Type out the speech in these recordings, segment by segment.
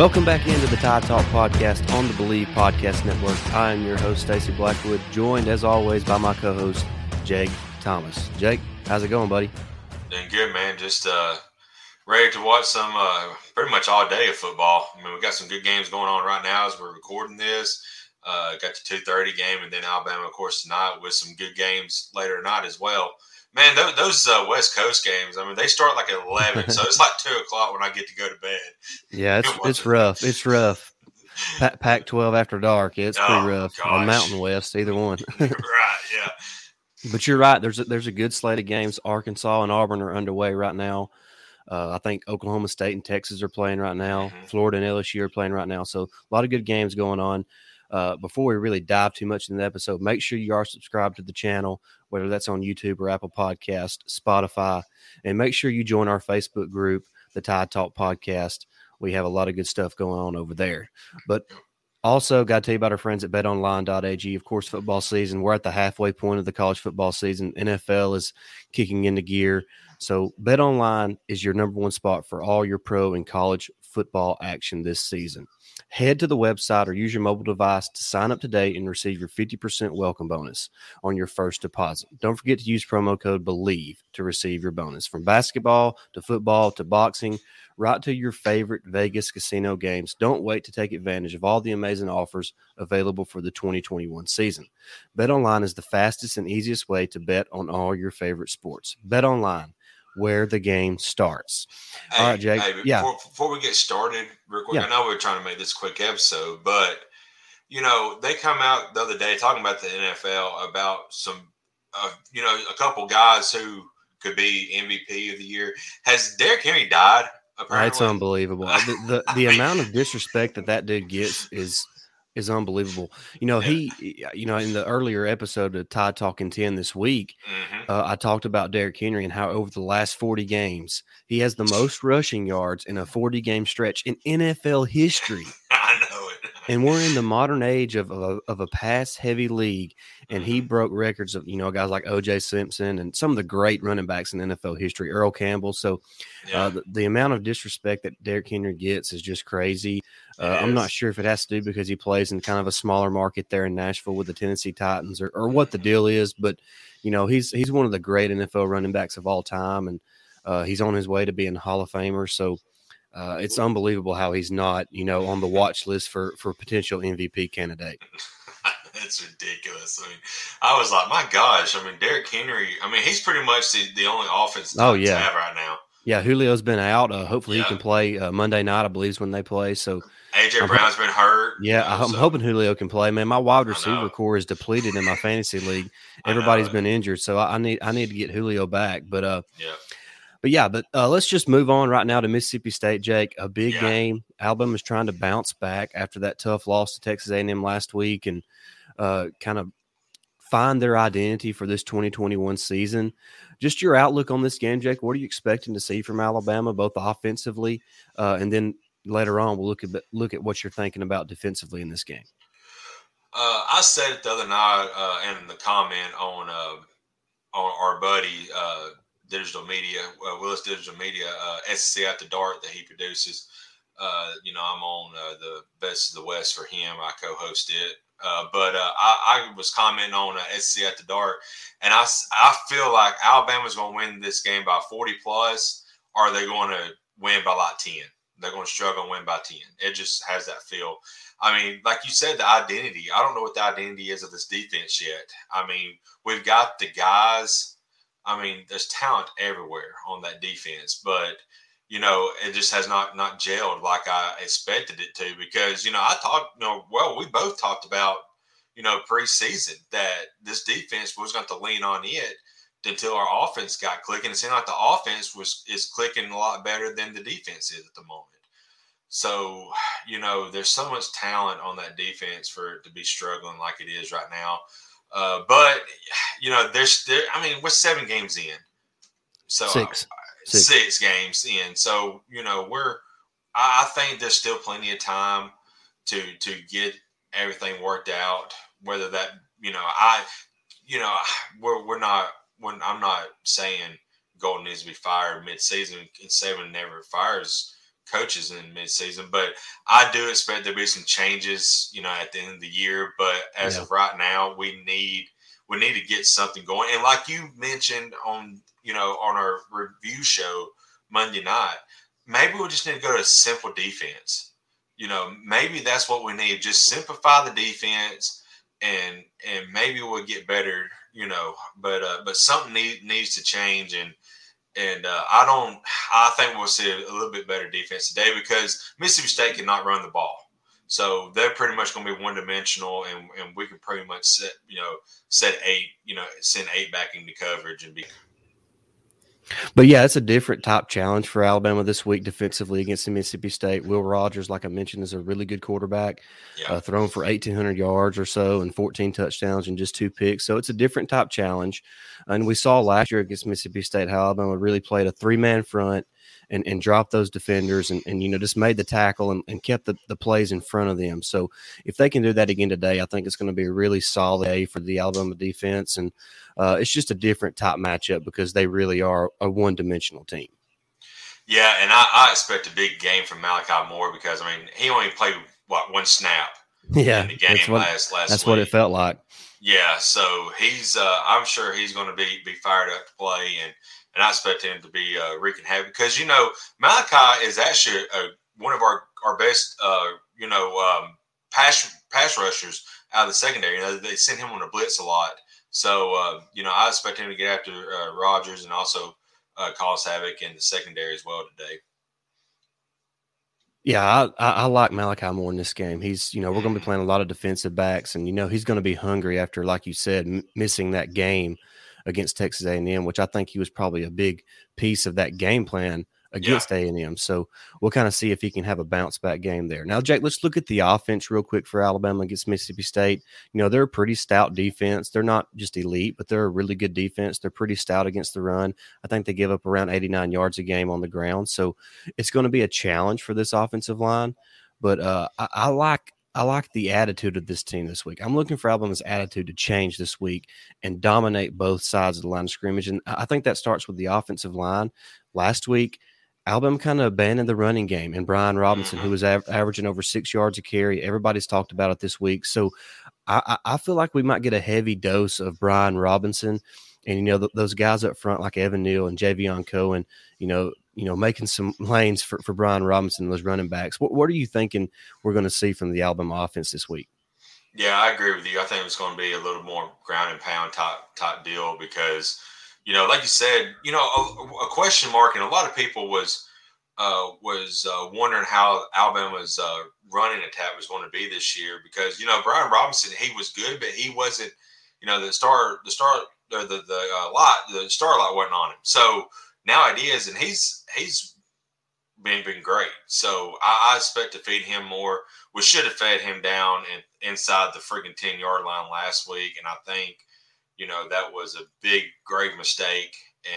Welcome back into the Tide Talk podcast on the Believe Podcast Network. I am your host, Stacey Blackwood, joined as always by my co host, Jake Thomas. Jake, how's it going, buddy? Doing good, man. Just uh, ready to watch some uh, pretty much all day of football. I mean, we got some good games going on right now as we're recording this. Uh, got the 2.30 game and then Alabama, of course, tonight with some good games later tonight as well. Man, those, those uh, West Coast games, I mean, they start like at 11, so it's like 2 o'clock when I get to go to bed. Yeah, it's, it's rough. It's rough. Pac 12 after dark. It's pretty oh, rough. Gosh. On Mountain West, either one. right, yeah. But you're right. There's a, there's a good slate of games. Arkansas and Auburn are underway right now. Uh, I think Oklahoma State and Texas are playing right now. Mm-hmm. Florida and LSU are playing right now. So a lot of good games going on. Uh, before we really dive too much in the episode, make sure you are subscribed to the channel, whether that's on YouTube or Apple Podcast, Spotify, and make sure you join our Facebook group, the Tide Talk Podcast. We have a lot of good stuff going on over there. But also, got to tell you about our friends at betonline.ag. Of course, football season, we're at the halfway point of the college football season. NFL is kicking into gear. So, BetOnline is your number one spot for all your pro and college football action this season. Head to the website or use your mobile device to sign up today and receive your 50% welcome bonus on your first deposit. Don't forget to use promo code BELIEVE to receive your bonus. From basketball to football to boxing, right to your favorite Vegas casino games. Don't wait to take advantage of all the amazing offers available for the 2021 season. Bet online is the fastest and easiest way to bet on all your favorite sports. Bet online where the game starts. Hey, All right, Jake. Hey, yeah. Before, before, we get started, real quick, yeah. I know we are trying to make this quick episode, but you know they come out the other day talking about the NFL about some, uh, you know, a couple guys who could be MVP of the year. Has Derrick Henry died? Apparently? That's unbelievable. the the, the amount of disrespect that that dude gets is is unbelievable. You know, he, you know, in the earlier episode of Tide Talking 10 this week, mm-hmm. uh, I talked about Derrick Henry and how over the last 40 games, he has the most rushing yards in a 40 game stretch in NFL history. I know it. and we're in the modern age of, of, a, of a pass heavy league. And he mm-hmm. broke records of, you know, guys like OJ Simpson and some of the great running backs in NFL history, Earl Campbell. So uh, yeah. uh, the, the amount of disrespect that Derrick Henry gets is just crazy. Uh, I'm not sure if it has to do because he plays in kind of a smaller market there in Nashville with the Tennessee Titans or, or what the deal is, but you know he's he's one of the great NFL running backs of all time, and uh, he's on his way to being a Hall of Famer. So uh, it's unbelievable how he's not you know on the watch list for for potential MVP candidate. It's ridiculous. I mean, I was like, my gosh. I mean, Derrick Henry. I mean, he's pretty much the, the only offense. Oh yeah, have right now. Yeah, Julio's been out. Uh, hopefully, he can play uh, Monday night. I believe is when they play. So AJ Brown's been hurt. Yeah, I'm so. hoping Julio can play. Man, my wide receiver core is depleted in my fantasy league. Everybody's been injured, so I, need I need to get Julio back. But uh, yeah. But yeah, but uh, let's just move on right now to Mississippi State, Jake. A big yeah. game. Alabama's trying to bounce back after that tough loss to Texas A&M last week, and uh, kind of find their identity for this 2021 season. Just your outlook on this game, Jake. What are you expecting to see from Alabama, both offensively uh, and then later on we'll look at look at what you're thinking about defensively in this game. Uh, I said it the other night uh, in the comment on uh, on our buddy uh, Digital Media, uh, Willis Digital Media, uh, SC the Dart that he produces. you know, I'm on the Best of the West for him. I co-host it. but I, I, was commenting on uh, SC the Dart, and I, I feel like Alabama's going to win this game by 40 plus, or are they going to win by like 10? they're going to struggle and win by 10. It just has that feel. I mean, like you said, the identity. I don't know what the identity is of this defense yet. I mean, we've got the guys. I mean, there's talent everywhere on that defense, but you know, it just has not not gelled like I expected it to. Because you know, I thought, you know, well, we both talked about, you know, preseason that this defense was going to lean on it until our offense got clicking. It seemed like the offense was is clicking a lot better than the defense is at the moment. So, you know, there's so much talent on that defense for it to be struggling like it is right now. Uh, but you know, there's there. I mean, we're seven games in, so six. Uh, six. six games in. So you know, we're. I, I think there's still plenty of time to to get everything worked out. Whether that you know, I, you know, we're we're not when I'm not saying Golding needs to be fired mid-season and Saban never fires coaches in midseason. But I do expect there to be some changes, you know, at the end of the year. But as yeah. of right now, we need we need to get something going. And like you mentioned on you know on our review show Monday night, maybe we just need to go to a simple defense. You know, maybe that's what we need. Just simplify the defense, and and maybe we'll get better. You know, but uh, but something need, needs to change, and and uh, I don't. I think we'll see a little bit better defense today because Mississippi State cannot run the ball. So they're pretty much going to be one dimensional, and, and we can pretty much set you know set eight you know send eight back into coverage and be but yeah, it's a different top challenge for Alabama this week defensively against the Mississippi State. Will Rogers, like I mentioned, is a really good quarterback, yeah. uh, thrown for 1,800 yards or so and 14 touchdowns and just two picks. So it's a different top challenge. And we saw last year against Mississippi State how Alabama really played a three man front and, and dropped those defenders and, and you know just made the tackle and, and kept the, the plays in front of them. So if they can do that again today, I think it's going to be a really solid day for the Alabama defense. And uh, it's just a different type matchup because they really are a one dimensional team. Yeah, and I, I, expect a big game from Malachi Moore because I mean he only played what one snap. Yeah, in the game that's what, last last. That's week. what it felt like. Yeah, so he's uh, I'm sure he's going to be be fired up to play, and and I expect him to be uh, wreaking havoc because you know Malachi is actually one of our our best uh, you know um, pass pass rushers out of the secondary. You know they send him on a blitz a lot, so uh, you know I expect him to get after uh, Rogers and also uh, cause havoc in the secondary as well today. Yeah, I, I, I, like Malachi more in this game. He's, you know, we're going to be mm-hmm. playing a lot of defensive backs, and you know he's going to be hungry after, like you said, m- missing that game against Texas A&M, which I think he was probably a big piece of that game plan against yeah. A&M. So we'll kind of see if he can have a bounce back game there. Now, Jake, let's look at the offense real quick for Alabama against Mississippi State. You know, they're a pretty stout defense. They're not just elite, but they're a really good defense. They're pretty stout against the run. I think they give up around 89 yards a game on the ground. So it's going to be a challenge for this offensive line. But uh, I, I like I like the attitude of this team this week. I'm looking for Alabama's attitude to change this week and dominate both sides of the line of scrimmage. And I think that starts with the offensive line. Last week, Alabama kind of abandoned the running game, and Brian Robinson, who mm-hmm. was av- averaging over six yards a carry, everybody's talked about it this week. So I, I feel like we might get a heavy dose of Brian Robinson. And you know th- those guys up front like Evan Neal and Javion Cohen, you know you know, making some lanes for, for Brian Robinson, those running backs. What, what are you thinking we're going to see from the Alabama offense this week? Yeah, I agree with you. I think it's going to be a little more ground and pound type type deal because, you know, like you said, you know, a, a question mark, and a lot of people was uh, was uh, wondering how Alabama's uh, running attack was going to be this year because you know Brian Robinson he was good, but he wasn't, you know, the star the star the the, the uh, lot the starlight wasn't on him. So now it is, and he's he's been been great. So I, I, expect to feed him more. We should have fed him down and inside the freaking ten yard line last week, and I think you know that was a big grave mistake.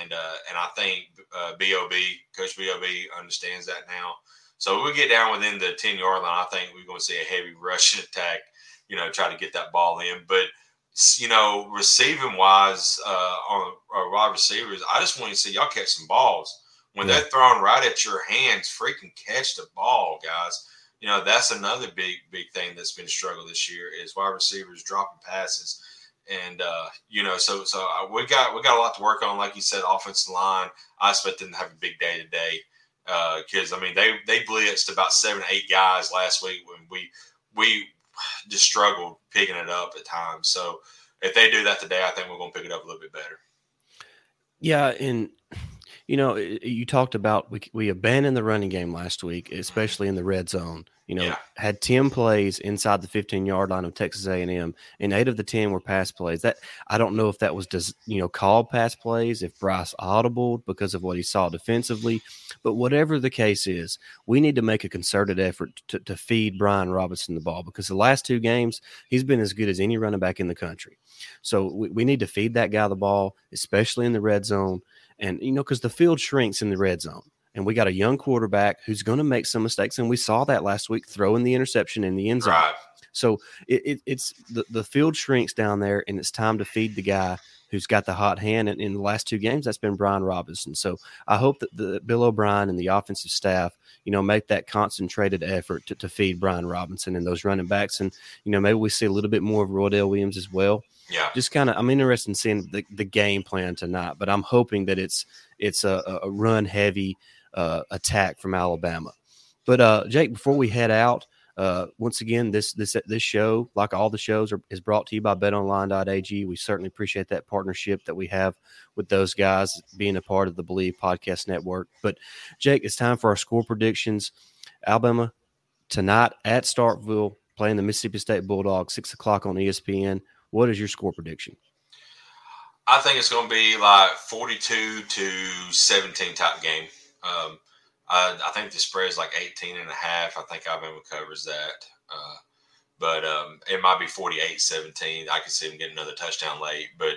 And uh, and I think uh, Bob Coach Bob understands that now. So we get down within the ten yard line. I think we're going to see a heavy rushing attack. You know, try to get that ball in, but you know, receiving wise uh, on uh, wide receivers, I just want to see y'all catch some balls when yeah. they're thrown right at your hands. Freaking catch the ball, guys. You know that's another big big thing that's been a struggle this year is wide receivers dropping passes, and uh, you know so so uh, we got we got a lot to work on. Like you said, offensive line. I expect them to have a big day today because uh, I mean they they blitzed about seven eight guys last week when we we just struggled picking it up at times. So if they do that today, I think we're going to pick it up a little bit better. Yeah, and you know, eh, eh, you talked about we we abandoned the running game last week, mm-hmm. especially in the red zone. You know, yeah. had ten plays inside the fifteen yard line of Texas A and M, and eight of the ten were pass plays. That I don't know if that was just you know called pass plays, if Bryce audibled because of what he saw defensively, but whatever the case is, we need to make a concerted effort to, to feed Brian Robinson the ball because the last two games he's been as good as any running back in the country. So we, we need to feed that guy the ball, especially in the red zone, and you know because the field shrinks in the red zone and we got a young quarterback who's going to make some mistakes. And we saw that last week throwing the interception in the end zone. Right. So it, it, it's the, the field shrinks down there, and it's time to feed the guy who's got the hot hand. And in the last two games, that's been Brian Robinson. So I hope that the Bill O'Brien and the offensive staff, you know, make that concentrated effort to, to feed Brian Robinson and those running backs. And, you know, maybe we see a little bit more of Roydell Williams as well. Yeah. Just kind of, I'm interested in seeing the, the game plan tonight, but I'm hoping that it's it's a, a run heavy uh, attack from Alabama. But uh, Jake, before we head out, uh, once again, this this this show, like all the shows, are, is brought to you by BetOnline.ag. We certainly appreciate that partnership that we have with those guys being a part of the Believe Podcast Network. But Jake, it's time for our score predictions. Alabama tonight at Starkville playing the Mississippi State Bulldogs, six o'clock on ESPN. What is your score prediction? I think it's going to be like 42 to 17 type game. Um, I, I, think the spread is like 18 and a half. I think Alabama covers that. Uh, but um, it might be 48 17. I could see them getting another touchdown late. But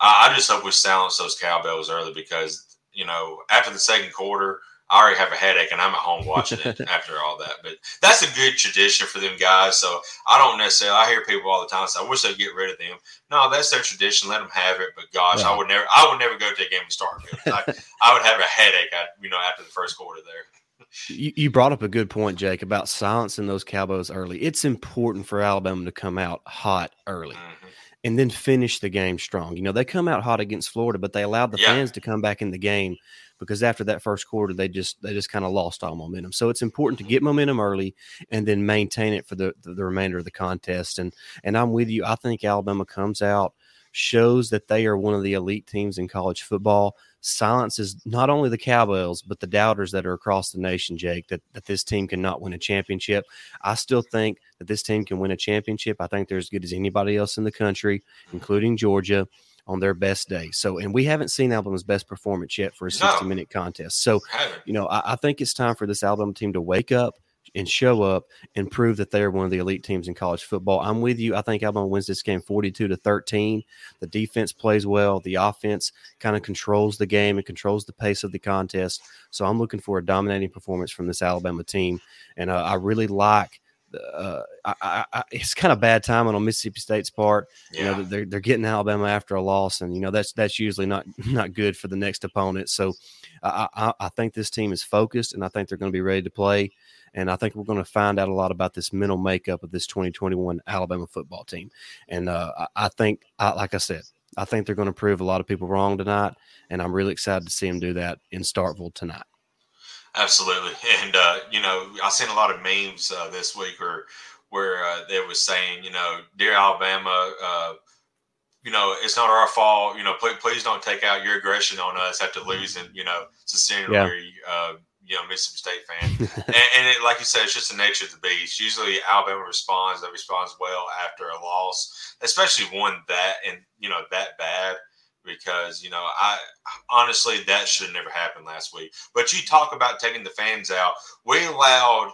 I, I just hope we silence those cowbells early because, you know, after the second quarter, I already have a headache and I'm at home watching it after all that. But that's a good tradition for them guys. So I don't necessarily, I hear people all the time say, I wish they'd get rid of them. No, that's their tradition. Let them have it. But gosh, I would never, I would never go to a game with Starkville. I, I would have a headache, at, you know, after the first quarter there. You, you brought up a good point, Jake, about silencing those cowbells early. It's important for Alabama to come out hot early. Mm-hmm and then finish the game strong. You know, they come out hot against Florida, but they allowed the yeah. fans to come back in the game because after that first quarter they just they just kind of lost all momentum. So it's important to mm-hmm. get momentum early and then maintain it for the, the, the remainder of the contest. And and I'm with you. I think Alabama comes out shows that they are one of the elite teams in college football. Silences not only the cowbells, but the doubters that are across the nation, Jake, that, that this team cannot win a championship. I still think that this team can win a championship. I think they're as good as anybody else in the country, including Georgia on their best day. So, and we haven't seen Alabama's best performance yet for a 60 minute contest. So, you know, I, I, think it's time for this Alabama team to wake up and show up and prove that they're one of the elite teams in college football. I'm with you. I think Alabama wins this game 42 to 13. The defense plays well. The offense kind of controls the game and controls the pace of the contest. So I'm looking for a dominating performance from this Alabama team. And uh, I really like uh, I, I, it's kind of bad timing on Mississippi State's part. Yeah. You know, they're they're getting Alabama after a loss, and you know that's that's usually not not good for the next opponent. So, I, I, I think this team is focused, and I think they're going to be ready to play. And I think we're going to find out a lot about this mental makeup of this 2021 Alabama football team. And uh, I, I think, I, like I said, I think they're going to prove a lot of people wrong tonight, and I'm really excited to see them do that in Starkville tonight. Absolutely, and uh, you know, I've seen a lot of memes uh, this week or where uh, they was saying, you know, dear Alabama, uh, you know, it's not our fault. You know, please, please don't take out your aggression on us after losing. You know, sincerely, yeah. Uh, you know, Mississippi State fan, and, and it, like you said, it's just the nature of the beast. Usually, Alabama responds. That responds well after a loss, especially one that and you know that bad because you know I honestly that should have never happened last week. But you talk about taking the fans out. We allowed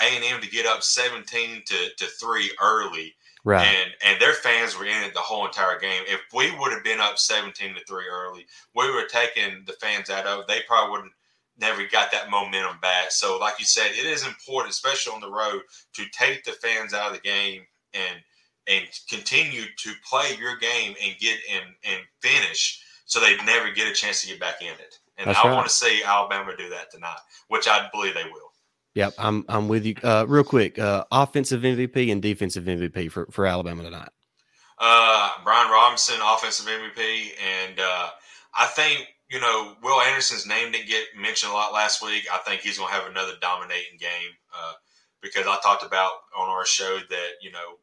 A and M to get up seventeen to, to three early, right? And and their fans were in it the whole entire game. If we would have been up seventeen to three early, we were taking the fans out of. They probably would not never got that momentum back. So, like you said, it is important, especially on the road, to take the fans out of the game and and continue to play your game and get and and finish so they never get a chance to get back in it. And That's I right. want to see Alabama do that tonight, which I believe they will. Yep, I'm I'm with you. Uh, real quick, uh, offensive MVP and defensive MVP for, for Alabama tonight. Uh, Brian Robinson, offensive MVP, and uh, I think you know Will Anderson's name didn't get mentioned a lot last week. I think he's going to have another dominating game uh, because I talked about on our show that you know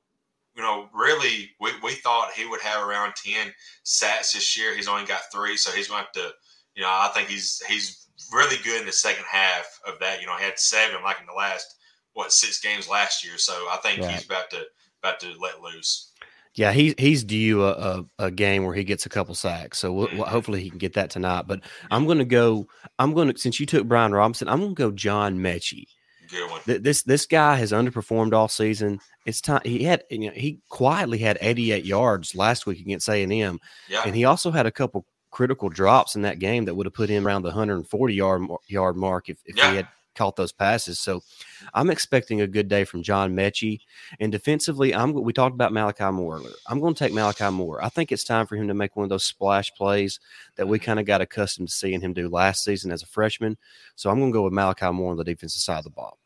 you know, really, we, we thought he would have around 10 sacks this year. He's only got three, so he's going to have to, you know, I think he's he's really good in the second half of that. You know, he had seven like in the last, what, six games last year. So I think right. he's about to about to let loose. Yeah, he, he's due a, a, a, game where he gets a couple sacks. So we'll, mm-hmm. hopefully he can get that tonight. But I'm going to go, I'm going to, since you took Brian Robinson, I'm going to go John Metchie. Good one. This this guy has underperformed all season. It's time he had you know he quietly had 88 yards last week against A and M, yeah. and he also had a couple critical drops in that game that would have put him around the 140 yard yard mark if, if yeah. he had caught those passes. So I'm expecting a good day from John Metchie. And defensively, I'm we talked about Malachi Moore. I'm going to take Malachi Moore. I think it's time for him to make one of those splash plays that we mm-hmm. kind of got accustomed to seeing him do last season as a freshman. So I'm going to go with Malachi Moore on the defensive side of the ball.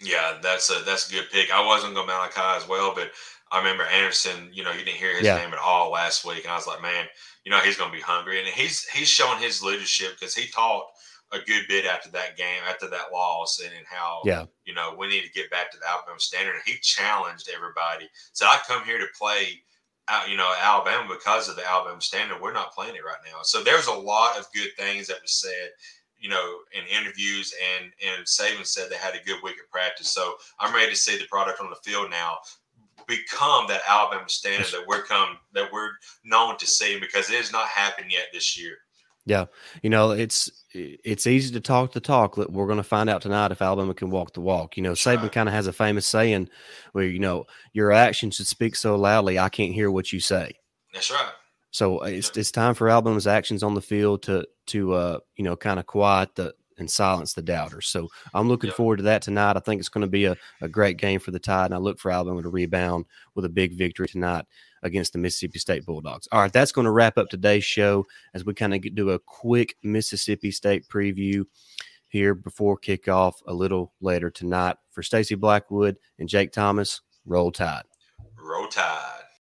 Yeah, that's a that's a good pick. I wasn't going Malachi as well, but I remember Anderson. You know, you didn't hear his yeah. name at all last week, and I was like, man, you know, he's going to be hungry, and he's he's showing his leadership because he taught a good bit after that game, after that loss, and how yeah, you know, we need to get back to the Alabama standard. He challenged everybody. So I come here to play out, you know, Alabama because of the Alabama standard. We're not playing it right now. So there's a lot of good things that was said, you know, in interviews and and Saban said they had a good week of practice. So I'm ready to see the product on the field now become that Alabama standard that we're come that we're known to see because it has not happened yet this year. Yeah, you know it's it's easy to talk the talk. We're going to find out tonight if Alabama can walk the walk. You know, Saban right. kind of has a famous saying where you know your actions should speak so loudly I can't hear what you say. That's right. So it's it's time for Alabama's actions on the field to to uh you know kind of quiet the and silence the doubters. So I'm looking yep. forward to that tonight. I think it's going to be a, a great game for the Tide, and I look for Alabama to rebound with a big victory tonight against the Mississippi State Bulldogs. All right, that's going to wrap up today's show as we kind of do a quick Mississippi State preview here before kickoff a little later tonight. For Stacey Blackwood and Jake Thomas, roll tide. Roll tide.